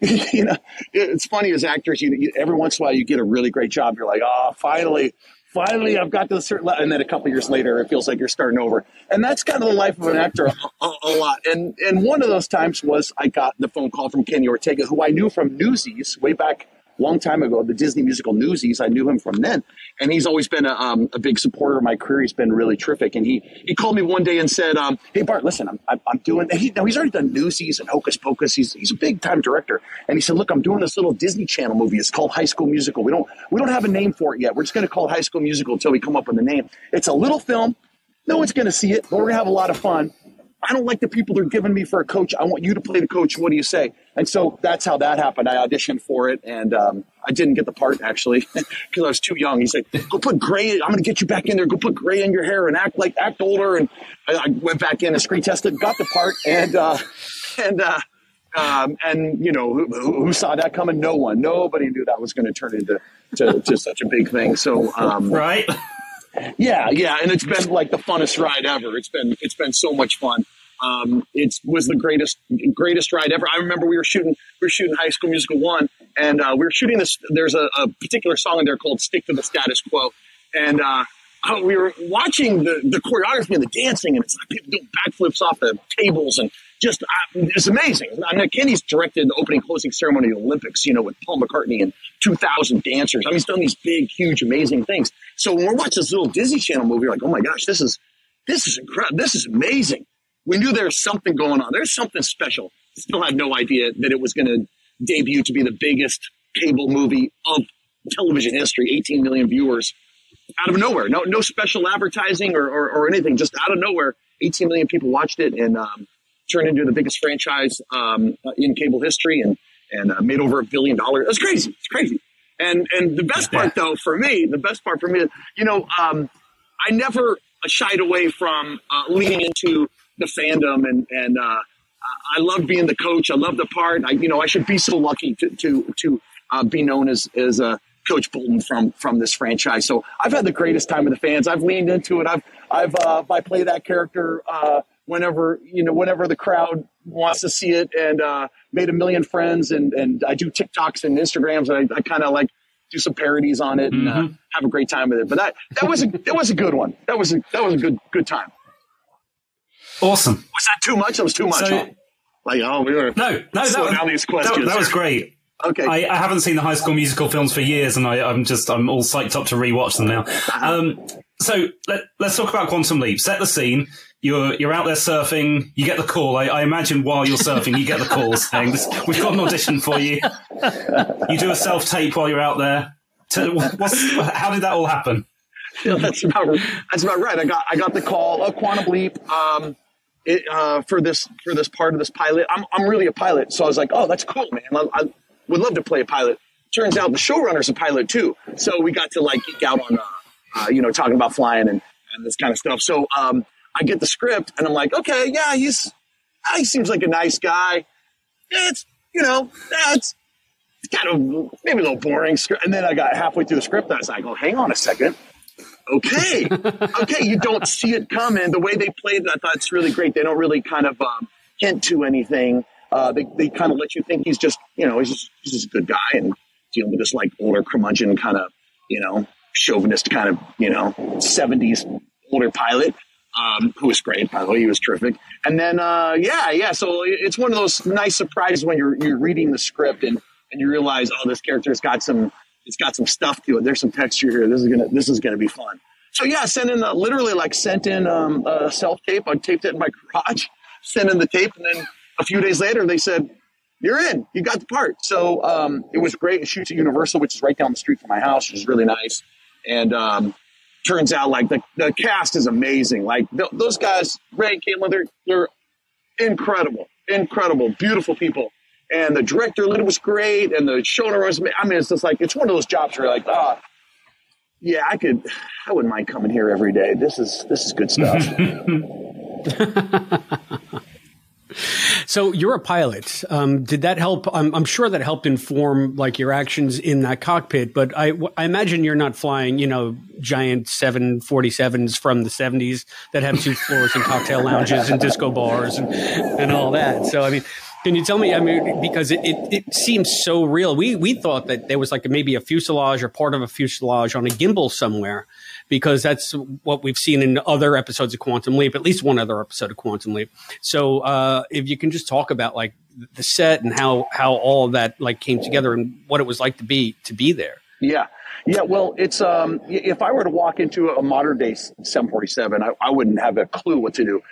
you know it's funny as actors you, you, every once in a while you get a really great job you're like oh finally finally I've got to a certain level and then a couple years later it feels like you're starting over. And that's kind of the life of an actor a, a, a, lot. And and one of those times was I got the phone call from Kenny Ortega who I knew from Newsies way back long time ago, the Disney musical Newsies. I knew him from then, and he's always been a, um, a big supporter of my career. He's been really terrific. And he he called me one day and said, um, "Hey Bart, listen, I'm I'm, doing. He, now he's already done Newsies and Hocus Pocus. He's he's a big time director. And he said, look, I'm doing this little Disney Channel movie. It's called High School Musical. We don't we don't have a name for it yet. We're just going to call it High School Musical until we come up with a name. It's a little film." No one's going to see it, but we're going to have a lot of fun. I don't like the people they're giving me for a coach. I want you to play the coach. What do you say? And so that's how that happened. I auditioned for it, and um, I didn't get the part actually because I was too young. He said, "Go put gray. I'm going to get you back in there. Go put gray in your hair and act like act older." And I, I went back in and screen tested, got the part, and uh, and uh, um, and you know who, who, saw that coming? No one. Nobody knew that was going to turn into to, to, such a big thing. So um, right. Yeah, yeah, and it's been like the funnest ride ever. It's been it's been so much fun. Um, it was the greatest greatest ride ever. I remember we were shooting we were shooting High School Musical one, and uh, we were shooting this. There's a, a, particular song in there called "Stick to the Status Quo," and uh, we were watching the, the choreography and the dancing, and it's like people doing backflips off the tables, and just uh, it's amazing. I mean, Kenny's directed the opening closing ceremony of the Olympics, you know, with Paul McCartney and 2,000 dancers. I mean, he's done these big, huge, amazing things. So when we're watching this little Disney Channel movie, you're like, oh my gosh, this is this is incredible. This is amazing. We knew there was something going on. There's something special. Still had no idea that it was going to debut to be the biggest cable movie of television history, 18 million viewers out of nowhere. No, no special advertising or, or, or anything. Just out of nowhere, 18 million people watched it and um, turned into the biggest franchise um, in cable history and and uh, made over a billion dollars. It's crazy. It's crazy. And and the best part though for me, the best part for me, you know, um, I never shied away from uh, leaning into the fandom and and uh, I love being the coach. I love the part. I you know I should be so lucky to to to uh, be known as as a Coach Bolton from from this franchise. So I've had the greatest time with the fans. I've leaned into it. I've I've uh, I play that character uh, whenever you know whenever the crowd wants to see it, and uh, made a million friends. And and I do TikToks and Instagrams, and I, I kind of like do some parodies on it and uh, mm-hmm. have a great time with it. But that that was a that was a good one. That was a that was a good good time. Awesome. Was that too much? That was too much. So, huh? Like oh, we were no no that was, these questions. That, that was great. Okay. I, I, haven't seen the High School Musical films for years, and I, am just I'm all psyched up to rewatch them now. Um, so let, us talk about Quantum Leap. Set the scene. You're you're out there surfing. You get the call. I, I imagine while you're surfing, you get the call saying, "We've got an audition for you." You do a self tape while you're out there. How did that all happen? Yeah, that's about that's about right. I got I got the call. Oh, Quantum Leap. Um, it, uh, for this for this part of this pilot. I'm I'm really a pilot, so I was like, oh, that's cool, man. I, I would love to play a pilot. Turns out the showrunner's a pilot too, so we got to like geek out on, uh, uh, you know, talking about flying and, and this kind of stuff. So um, I get the script and I'm like, okay, yeah, he's he seems like a nice guy. It's you know, it's kind of maybe a little boring script. And then I got halfway through the script and I was like, oh, hang on a second. Okay, okay, you don't see it coming. The way they played it, I thought it's really great. They don't really kind of um, hint to anything. Uh, they they kind of let you think he's just you know he's just, he's just a good guy and dealing with this like older curmudgeon kind of you know chauvinist kind of you know 70s older pilot um, who was great by the way he was terrific and then uh, yeah yeah so it's one of those nice surprises when you're you're reading the script and and you realize, oh, this character's got some, it's got some stuff to it. There's some texture here. This is gonna, this is gonna be fun. So yeah, sent in, literally like sent in um, a self tape. I taped it in my garage, sent in the tape, and then a few days later they said, "You're in. You got the part." So um, it was great. It shoots at Universal, which is right down the street from my house, which is really nice. And um, turns out like the, the cast is amazing. Like th- those guys, Ray and Caitlin, they're they're incredible, incredible, beautiful people. And the director Linda was great, and the showrunner was. I mean, it's just like it's one of those jobs where you're like, ah, oh, yeah, I could. I wouldn't mind coming here every day. This is this is good stuff. so you're a pilot. Um, did that help? I'm, I'm, sure that helped inform like your actions in that cockpit. But I, I imagine you're not flying, you know, giant 747s from the 70s that have two floors and cocktail lounges and disco bars and, and all that. So I mean, can you tell me? I mean, because it, it, it, seems so real. We we thought that there was like maybe a fuselage or part of a fuselage on a gimbal somewhere, because that's what we've seen in other episodes of Quantum Leap, at least one other episode of Quantum Leap. So uh, if you can just talk about like the set and how how all that like came together and what it was like to be to be there. Yeah. Yeah, well, it's um, if I were to walk into a modern day 747, I, I wouldn't have a clue what to do.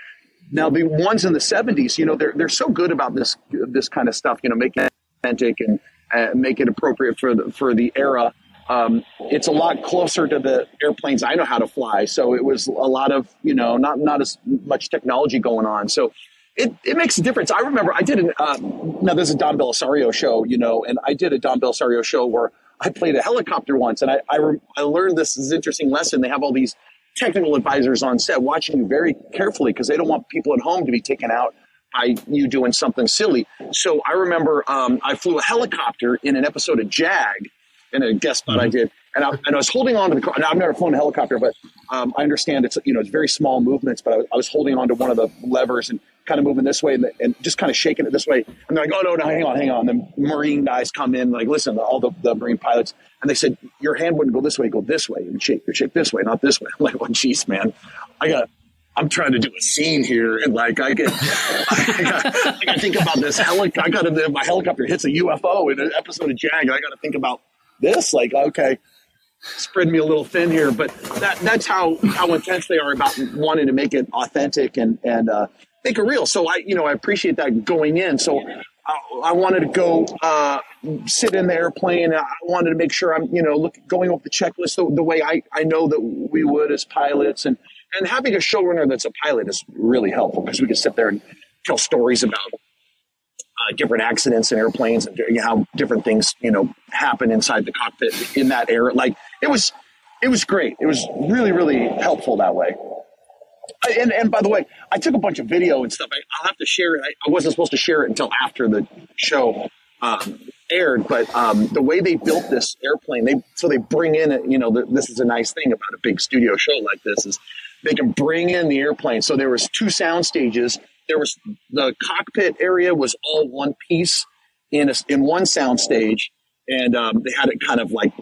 Now the ones in the 70s, you know, they're they're so good about this this kind of stuff, you know, making it authentic and uh, make it appropriate for the for the era. Um, it's a lot closer to the airplanes I know how to fly, so it was a lot of you know not not as much technology going on. So it, it makes a difference. I remember I did an uh, now there's a Don Bellisario show, you know, and I did a Don Bellisario show where I played a helicopter once, and I I, re- I learned this, this interesting lesson. They have all these technical advisors on set watching you very carefully because they don't want people at home to be taken out by you doing something silly. So I remember um, I flew a helicopter in an episode of Jag in a guest spot mm-hmm. I did, and I, and I was holding on to the car. Now I've never flown a helicopter, but um, I understand it's you know it's very small movements. But I was, I was holding on to one of the levers and kind of moving this way and, the, and, just kind of shaking it this way. And they're like, oh, no, no, hang on, hang on. The Marine guys come in, like, listen, all the, the Marine pilots, and they said, your hand wouldn't go this way, go this way. And shake, you shake this way, not this way. I'm like, oh, jeez, man. I got, I'm trying to do a scene here, and like I get, I got, I got to think about this helicopter. I got to my helicopter hits a UFO in an episode of Jag, and I got to think about this. Like, okay, spread me a little thin here, but that that's how how intense they are about wanting to make it authentic and and uh, make it real. So I, you know, I appreciate that going in. So I, I wanted to go uh, sit in the airplane. I wanted to make sure I'm, you know, look going over the checklist the, the, way I, I know that we would as pilots. And and having a showrunner that's a pilot is really helpful because we can sit there and tell stories about uh, different accidents in airplanes and you know, how different things, you know, happen inside the cockpit in that era. Like it was, it was great. It was really, really helpful that way and, and by the way, I took a bunch of video and stuff. I, will have to share it. I, I, wasn't supposed to share it until after the show um, aired, but um, the way they built this airplane, they so they bring in, a, you know, the, this is a nice thing about a big studio show like this is they can bring in the airplane. So there was two sound stages. There was the cockpit area was all one piece in a, in one sound stage, and um, they had it kind of like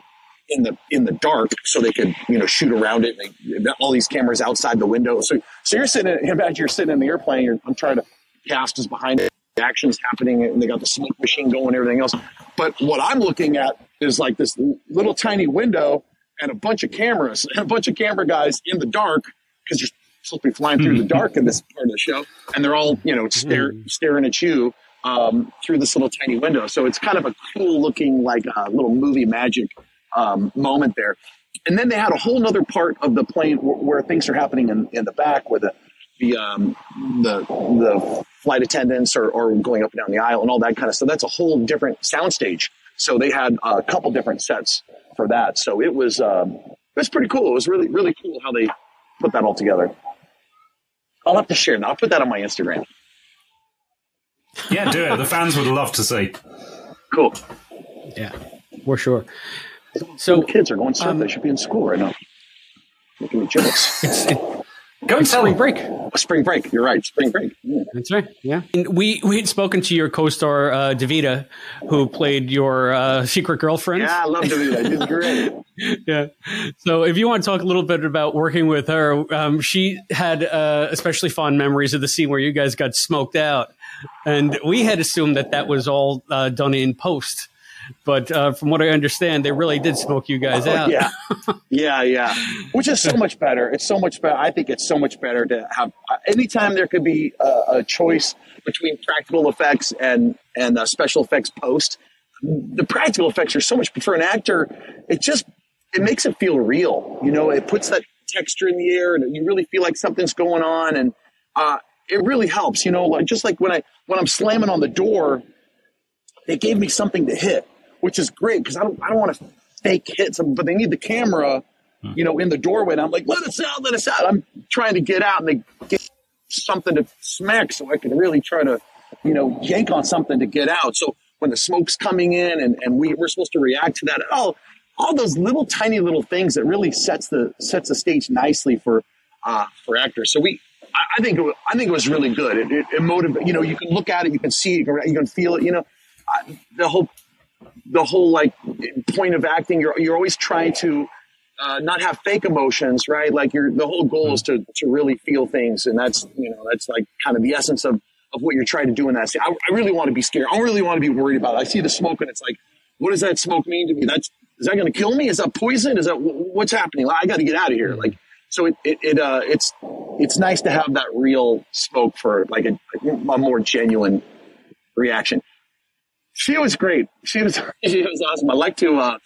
in the in the dark so they could you know shoot around it. They, all these cameras outside the window. So so you're sitting. Imagine you're sitting in the airplane. You're, I'm trying to cast is behind it. Action's happening, and they got the smoke machine going, everything else. But what I'm looking at is like this little tiny window and a bunch of cameras and a bunch of camera guys in the dark because to be flying through the dark in this part of the show, and they're all you know stare, staring at you um, through this little tiny window. So it's kind of a cool looking like a little movie magic um, moment there. And then they had a whole other part of the plane where, where things are happening in, in the back, where the the um, the the flight attendants are, are going up and down the aisle and all that kind of stuff. That's a whole different soundstage. So they had a couple different sets for that. So it was um, it was pretty cool. It was really really cool how they put that all together. I'll have to share that. I'll put that on my Instagram. Yeah, do it. The fans would love to see. Cool. Yeah, for sure. So kids are going surf. Um, they should be in school right now. Making me jealous. It's, it, Go and spring break. Oh, spring break. You're right. Spring break. Yeah. That's right. Yeah. And we we had spoken to your co-star uh, Davida, who played your uh, secret girlfriend. Yeah, I love Davida. She's great. yeah. So if you want to talk a little bit about working with her, um, she had uh, especially fond memories of the scene where you guys got smoked out, and we had assumed that that was all uh, done in post but uh, from what I understand, they really did smoke you guys oh, out. Yeah, yeah, yeah. Which is so much better. It's so much better. I think it's so much better to have. Uh, anytime there could be a, a choice between practical effects and and uh, special effects post, the practical effects are so much. Better. For an actor, it just it makes it feel real. You know, it puts that texture in the air, and you really feel like something's going on, and uh, it really helps. You know, like just like when I when I'm slamming on the door, they gave me something to hit, which is great because I don't I don't want to fake hit some, but they need the camera, hmm. you know, in the doorway. And I'm like, let us out, let us out. I'm trying to get out, and they get something to smack so I can really try to, you know, yank on something to get out. So when the smoke's coming in and, and we, we're supposed to react to that, all all those little tiny little things that really sets the sets the stage nicely for uh, for actors. So we I, think it, I think it was really good. It, it, it motivated. You know, you can look at it, you can see it, you can, you can feel it. You know, I, the whole the whole like point of acting. You're you're always trying to uh, not have fake emotions, right? Like you're the whole goal is to to really feel things, and that's you know that's like kind of the essence of of what you're trying to do in that scene. I, I really want to be scared. I don't really want to be worried about it. I see the smoke, and it's like, what does that smoke mean to me? That's is that going to kill me? Is that poison? Is that what's happening? I got to get out of here. Like so it, it, it uh, it's it's nice to have that real smoke for like a, a more genuine reaction. She was great. She was she was awesome. I like to uh,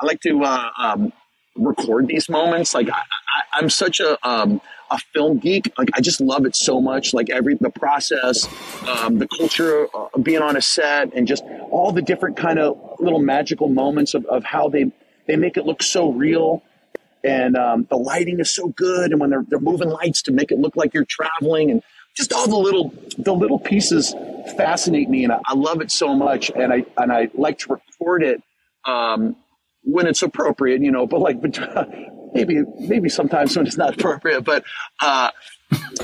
I like to uh, um, record these moments. Like I, am such a um, a film geek. Like I just love it so much. Like every the process, um, the culture of being on a set, and just all the different kind of little magical moments of, of how they they make it look so real and um, the lighting is so good and when they're, they're moving lights to make it look like you're traveling and just all the little the little pieces fascinate me and I, I love it so much and I and I like to record it um, when it's appropriate you know but like maybe maybe sometimes when it's not appropriate but uh,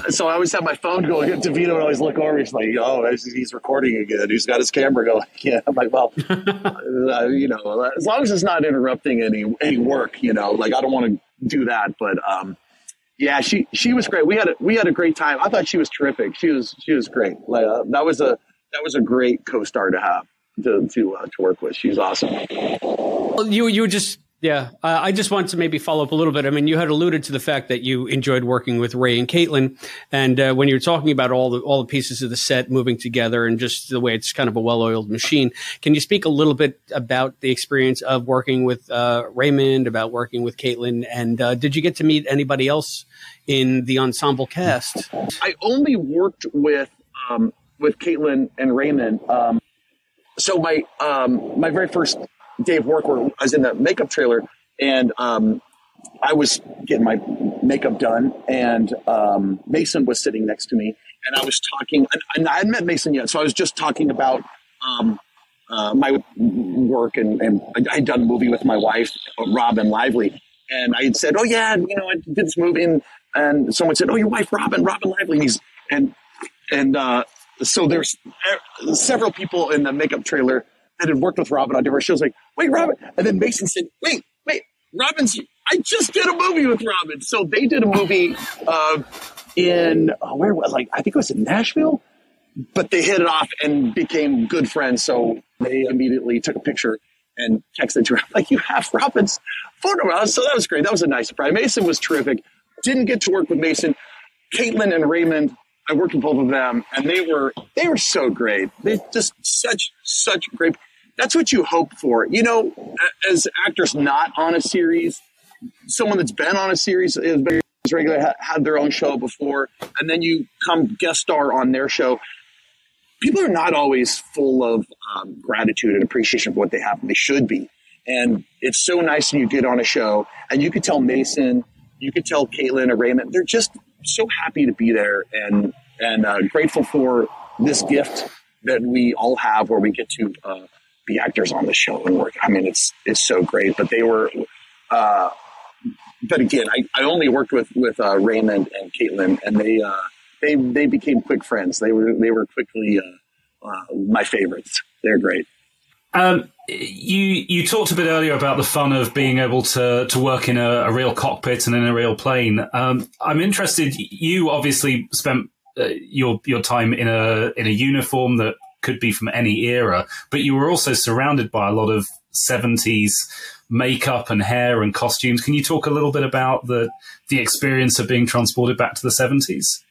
so I always have my phone going. Davida would always look over. He's like, "Oh, he's recording again. He's got his camera going." Yeah, I'm like, "Well, uh, you know, as long as it's not interrupting any any work, you know, like I don't want to do that." But um, yeah, she she was great. We had a, we had a great time. I thought she was terrific. She was she was great. Like uh, that was a that was a great co-star to have to to uh, to work with. She's awesome. Well, you you just yeah, uh, I just want to maybe follow up a little bit. I mean, you had alluded to the fact that you enjoyed working with Ray and Caitlin, and uh, when you were talking about all the all the pieces of the set moving together and just the way it's kind of a well-oiled machine, can you speak a little bit about the experience of working with uh, Raymond, about working with Caitlin, and uh, did you get to meet anybody else in the ensemble cast? I only worked with um, with Caitlin and Raymond. Um, so my um, my very first of work I was in the makeup trailer and um, I was getting my makeup done, and um, Mason was sitting next to me, and I was talking. And I hadn't met Mason yet, so I was just talking about um, uh, my work, and, and I had done a movie with my wife, Robin Lively, and I had said, "Oh yeah, you know, I did this movie," and, and someone said, "Oh, your wife, Robin, Robin Lively," and he's and and uh, so there's several people in the makeup trailer that had worked with Robin on different shows, like, wait, Robin. And then Mason said, wait, wait, Robin's, I just did a movie with Robin. So they did a movie uh, in, oh, where was like, I think it was in Nashville, but they hit it off and became good friends. So they immediately took a picture and texted to her, like, you have Robin's photo. So that was great. That was a nice surprise. Mason was terrific. Didn't get to work with Mason. Caitlin and Raymond I worked with both of them, and they were they were so great. They just such such great that's what you hope for. You know, as actors not on a series, someone that's been on a series is regular had their own show before, and then you come guest star on their show. People are not always full of um, gratitude and appreciation for what they have. They should be, and it's so nice when you get on a show and you could tell Mason, you could tell Caitlin or Raymond, they're just so happy to be there and and uh, grateful for this gift that we all have, where we get to. Uh, be actors on the show and work. I mean, it's it's so great. But they were, uh, but again, I, I only worked with with uh, Raymond and Caitlin, and they uh, they they became quick friends. They were they were quickly uh, uh, my favorites. They're great. Um, you you talked a bit earlier about the fun of being able to to work in a, a real cockpit and in a real plane. Um, I'm interested. You obviously spent uh, your your time in a in a uniform that could be from any era, but you were also surrounded by a lot of 70s makeup and hair and costumes. Can you talk a little bit about the the experience of being transported back to the 70s?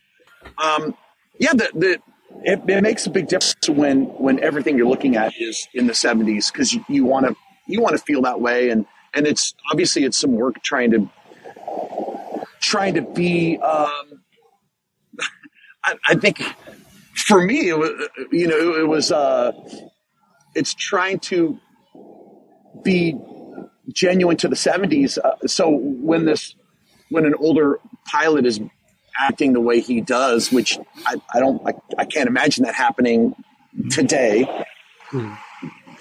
Um, yeah, the, the it, it, makes a big difference when when everything you're looking at is in the 70s because you want to you want to feel that way and and it's obviously it's some work trying to trying to be um, I, I, think for me it was you know it was uh, it's trying to be genuine to the 70s uh, so when this when an older pilot is acting the way he does, which I, I don't, I, I, can't imagine that happening today. Mm.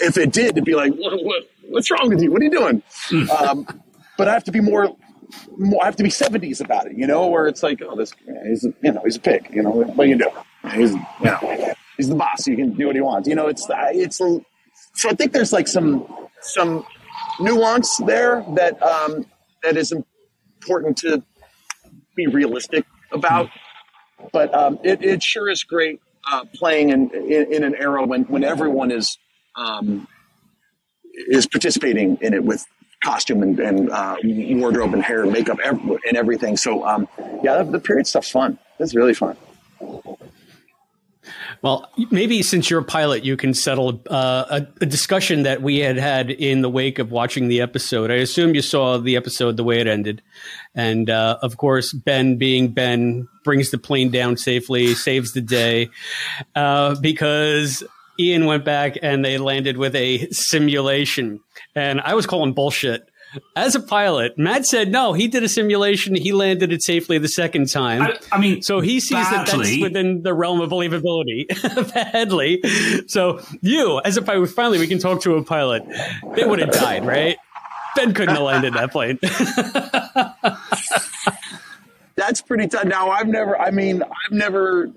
If it did, it'd be like, what, what, what's wrong with you? What are you doing? Mm. Um, but I have to be more, more, I have to be 70s about it, you know, where it's like, oh, this, he's, a, you know, he's a pig, you know, what you do? He's, you know, he's the boss. You can do what he wants. You know, it's, it's, so I think there's like some, some nuance there that, um, that is important to be realistic about. But um, it, it sure is great uh, playing in, in, in an era when when everyone is um, is participating in it with costume and, and uh, wardrobe and hair and makeup and everything. So um, yeah, the, the period stuff's fun. It's really fun. Well, maybe since you're a pilot, you can settle uh, a, a, discussion that we had had in the wake of watching the episode. I assume you saw the episode the way it ended. And uh, of course, Ben, being Ben, brings the plane down safely, saves the day uh, because Ian went back and they landed with a simulation. And I was calling bullshit as a pilot, Matt said no. He did a simulation. He landed it safely the second time. I, I mean, so he sees badly. that that's within the realm of believability. badly. So you, as a pilot, finally we can talk to a pilot. They would have died, right? Ben couldn't have landed that plane. that's pretty tough. Now I've never. I mean, I've never.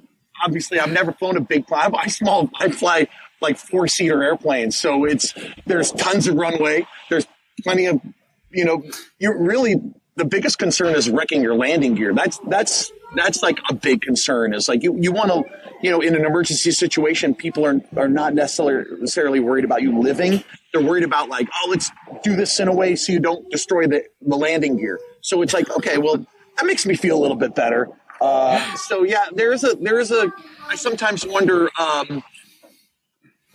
Obviously, I've never flown a big plane. I small. I fly like four seater airplanes. So it's there's tons of runway. There's plenty of you know, you're really the biggest concern is wrecking your landing gear. That's that's that's like a big concern. Is like you you want to you know in an emergency situation, people are are not necessarily worried about you living. They're worried about like oh let's do this in a way so you don't destroy the the landing gear. So it's like okay, well that makes me feel a little bit better. Uh, so yeah, there is a there is a. I sometimes wonder. Um,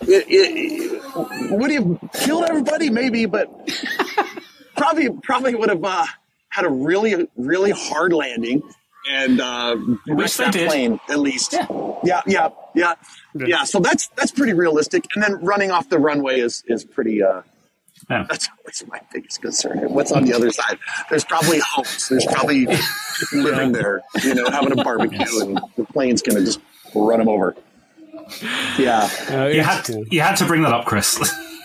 it, it, would he have killed everybody? Maybe, but probably probably would have uh, had a really really hard landing and uh, Which that did. plane at least. Yeah. yeah, yeah, yeah, yeah. So that's that's pretty realistic. And then running off the runway is is pretty. Uh, yeah. That's always my biggest concern. What's on the other side? There's probably homes. There's probably living there, you know, having a barbecue, and the plane's going to just run them over. Yeah, uh, you had to, you had to bring that up, Chris.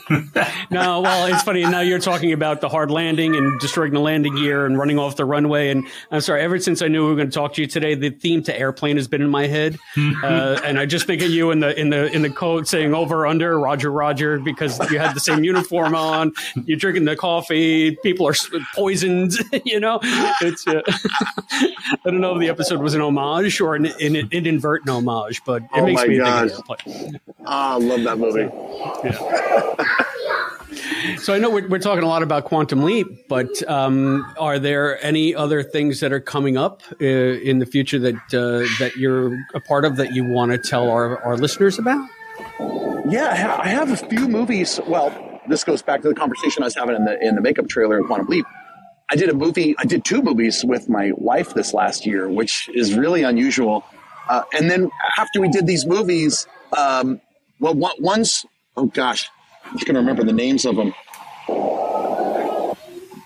no, well, it's funny. Now you're talking about the hard landing and destroying the landing gear and running off the runway. And I'm sorry, ever since I knew we were going to talk to you today, the theme to airplane has been in my head. Uh, and I just think of you in the in the in the coat saying over under Roger Roger because you had the same uniform on. You're drinking the coffee. People are poisoned. You know, it's. Uh, I don't know if the episode was an homage or an, an, an inadvertent homage, but it oh makes me God. think of airplane. Oh, I love that movie. Yeah. So I know we're, we're, talking a lot about Quantum Leap, but um, are there any other things that are coming up uh, in the future that uh, that you're a part of that you want to tell our, our listeners about? Yeah, I have a few movies. Well, this goes back to the conversation I was having in the in the makeup trailer in Quantum Leap. I did a movie. I did two movies with my wife this last year, which is really unusual. Uh, and then after we did these movies, um, well, once, oh gosh, just going to remember the names of them.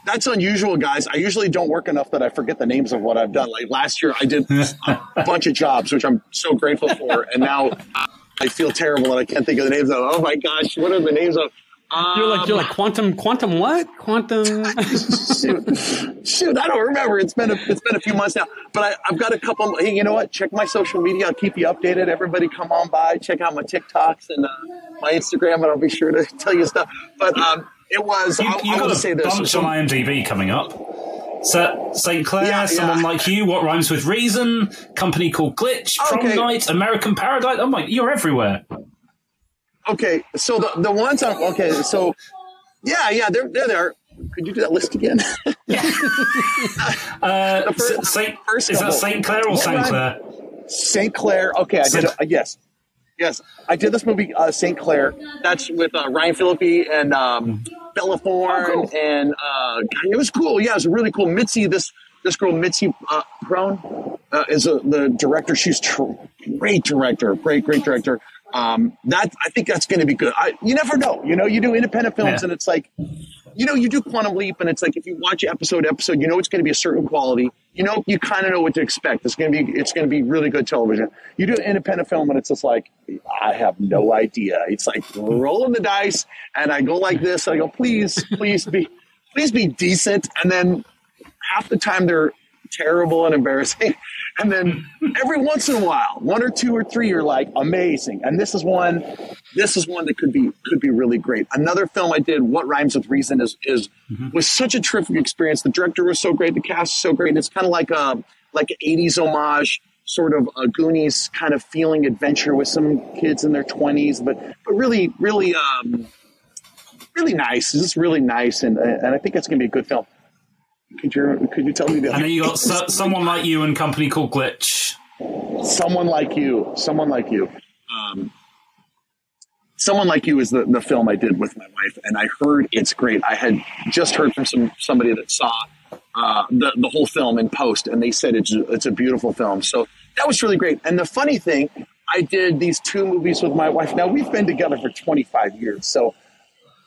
That's unusual, guys. I usually don't work enough that I forget the names of what I've done. Like last year, I did a bunch of jobs, which I'm so grateful for. And now I feel terrible and I can't think of the names of. Oh my gosh, what are the names of? Um, you're like you're like quantum quantum what? Quantum. Shoot, shoot I don't remember. It's been a, it's been a few months now. But I, have got a couple hey you know what? Check my social media. I'll keep you updated. Everybody come on by. Check out my TikToks and uh, my Instagram and I'll be sure to tell you stuff. But um, it was you, you got to say this. bunch on IMDb coming up. So St. Clare, yeah, someone yeah. like you, what rhymes with reason, company called Glitch, Prom okay. Night, American Paradise. Oh my, you're everywhere. Okay, so the the ones on okay, so yeah, yeah, they're they're there. Could you do that list again? uh, first, Saint, first is that Saint Clare or Saint Clare? Saint Clare. Okay, I did. Uh, yes, yes, I did this movie uh, Saint Clare. That's with uh, Ryan Phillippe and um, Bella Thorne, oh, cool. and uh, it was cool. Yeah, it was really cool. Mitzi, this this girl Mitzi uh, Brown uh, is a, the director. She's tr- great director, great great director. Um, that I think that's going to be good. I, you never know. You know, you do independent films, yeah. and it's like you know, you do Quantum Leap, and it's like if you watch episode episode, you know it's going to be a certain quality. You know, you kind of know what to expect. It's going to be it's going to be really good television. You do an independent film, and it's just like I have no idea. It's like rolling the dice, and I go like this. And I go, please, please be, please be decent, and then half the time they're terrible and embarrassing. And then every once in a while, one or two or three you're like amazing. And this is one, this is one that could be could be really great. Another film I did, What Rhymes with Reason, is is mm-hmm. was such a terrific experience. The director was so great, the cast is so great. And it's kind of like a like an 80s homage, sort of a Goonies kind of feeling adventure with some kids in their 20s, but but really, really um really nice. It's just really nice and and I think it's gonna be a good film. Could you could you tell me that? And then you got so, someone like you and company called Glitch. Someone like you. Someone like you. Um, someone like you is the, the film I did with my wife, and I heard it's great. I had just heard from some somebody that saw uh, the the whole film in post, and they said it's it's a beautiful film. So that was really great. And the funny thing, I did these two movies with my wife. Now we've been together for 25 years, so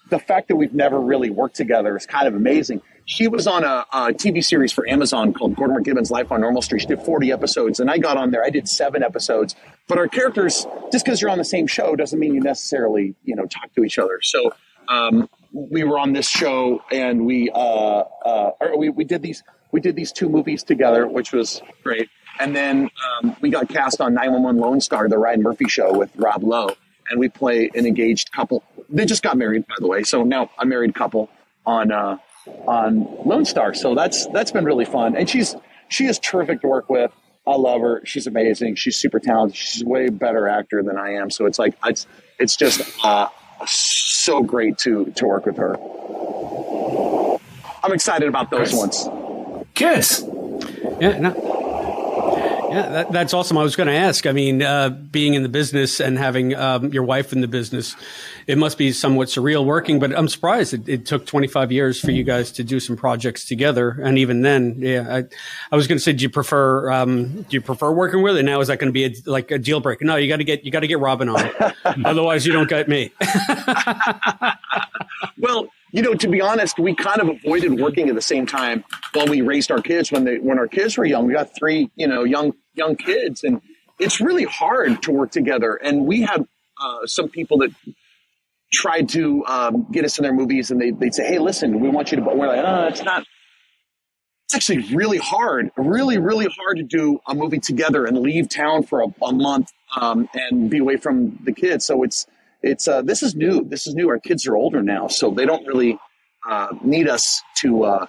the fact that we've never really worked together is kind of amazing she was on a, a, TV series for Amazon called Gortimer Gibbon's Life on Normal Street. She did 40 episodes, and I got on there. I did seven episodes. But our characters, just because you're on the same show, doesn't mean you necessarily, you know, talk to each other. So um, we were on this show, and we, uh, uh, we we did these we did these two movies together, which was great. And then um, we got cast on 911 Lone Star, the Ryan Murphy show with Rob Lowe, and we play an engaged couple. They just got married, by the way. So now a married couple on. Uh, on Lone Star. So that's that's been really fun. And she's she is terrific to work with. I love her. She's amazing. She's super talented. She's a way better actor than I am. So it's like it's it's just uh, so great to to work with her. I'm excited about those ones. Good. Yeah. No. Yeah, that, that's awesome. I was going to ask. I mean, uh, being in the business and having um, your wife in the business, it must be somewhat surreal working. But I'm surprised it, it, took 25 years for you guys to do some projects together. And even then, yeah, I, I was going to say, do you prefer um, do you prefer working with? it? now is that going to be a, like a deal breaker? No, you got to get you got to get Robin on, otherwise you don't get me. well you know, to be honest, we kind of avoided working at the same time while we raised our kids when they when our kids were young. We got three, you know, young young kids, and it's really hard to work together. And we had uh, some people that tried to um, get us in their movies, and they they'd say, "Hey, listen, we want you to." But we're like, "Oh, it's not." It's actually really hard, really, really hard to do a movie together and leave town for a, a month um, and be away from the kids. So it's it's uh, this is new. This is new. Our kids are older now, so they don't really uh, need us to uh,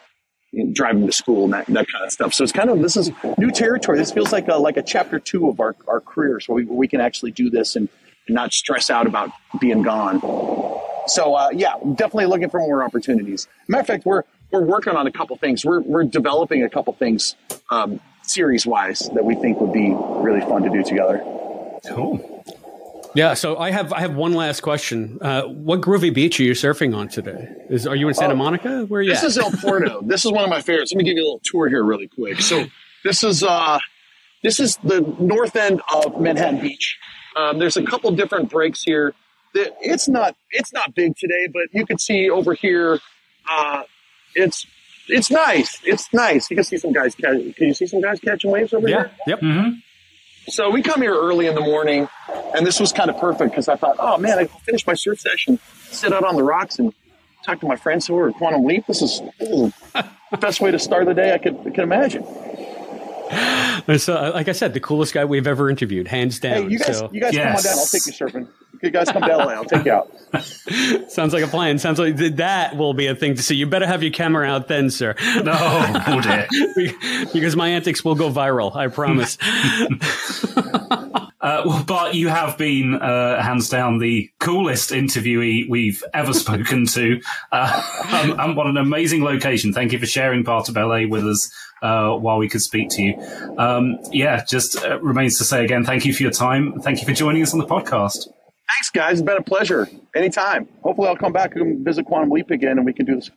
drive them to school and that, that kind of stuff. So it's kind of this is new territory. This feels like a, like a chapter two of our, our careers where we, we can actually do this and, and not stress out about being gone. So uh, yeah, definitely looking for more opportunities. Matter of fact, we're we're working on a couple things. We're we're developing a couple things um, series wise that we think would be really fun to do together. Cool. Yeah, so I have I have one last question. Uh, what groovy beach are you surfing on today? Is are you in Santa oh, Monica? Where are you? This at? is El Porto. this is one of my favorites. Let me give you a little tour here, really quick. So this is uh, this is the north end of Manhattan Beach. Um, there's a couple different breaks here. It's not it's not big today, but you can see over here. Uh, it's it's nice. It's nice. You can see some guys. Can you see some guys catching waves over yeah. here? Yep. Mm-hmm. So we come here early in the morning, and this was kind of perfect because I thought, oh man, I finished my surf session, sit out on the rocks, and talk to my friends who are at Quantum Leap. This is, the best way to start the day I could, could imagine. So, uh, like I said, the coolest guy we've ever interviewed, hands down. Hey, you guys, so. you guys yes. come on down. I'll take you surfing. You guys come to LA. I'll take you out. Sounds like a plan. Sounds like that will be a thing to see. You better have your camera out then, sir. No, oh because my antics will go viral. I promise. Uh, well, but you have been uh, hands down the coolest interviewee we've ever spoken to, uh, and, and, what an amazing location! Thank you for sharing part of LA with us uh, while we could speak to you. Um, yeah, just uh, remains to say again, thank you for your time. Thank you for joining us on the podcast. Thanks, guys. It's been a pleasure. Anytime. Hopefully, I'll come back and visit Quantum Leap again, and we can do this.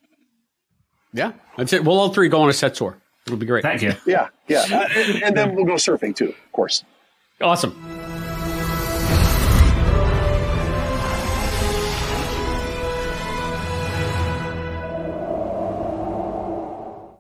Yeah, that's it. We'll all three go on a set tour. It'll be great. Thank you. Yeah, yeah, uh, and, and then we'll go surfing too, of course. Awesome.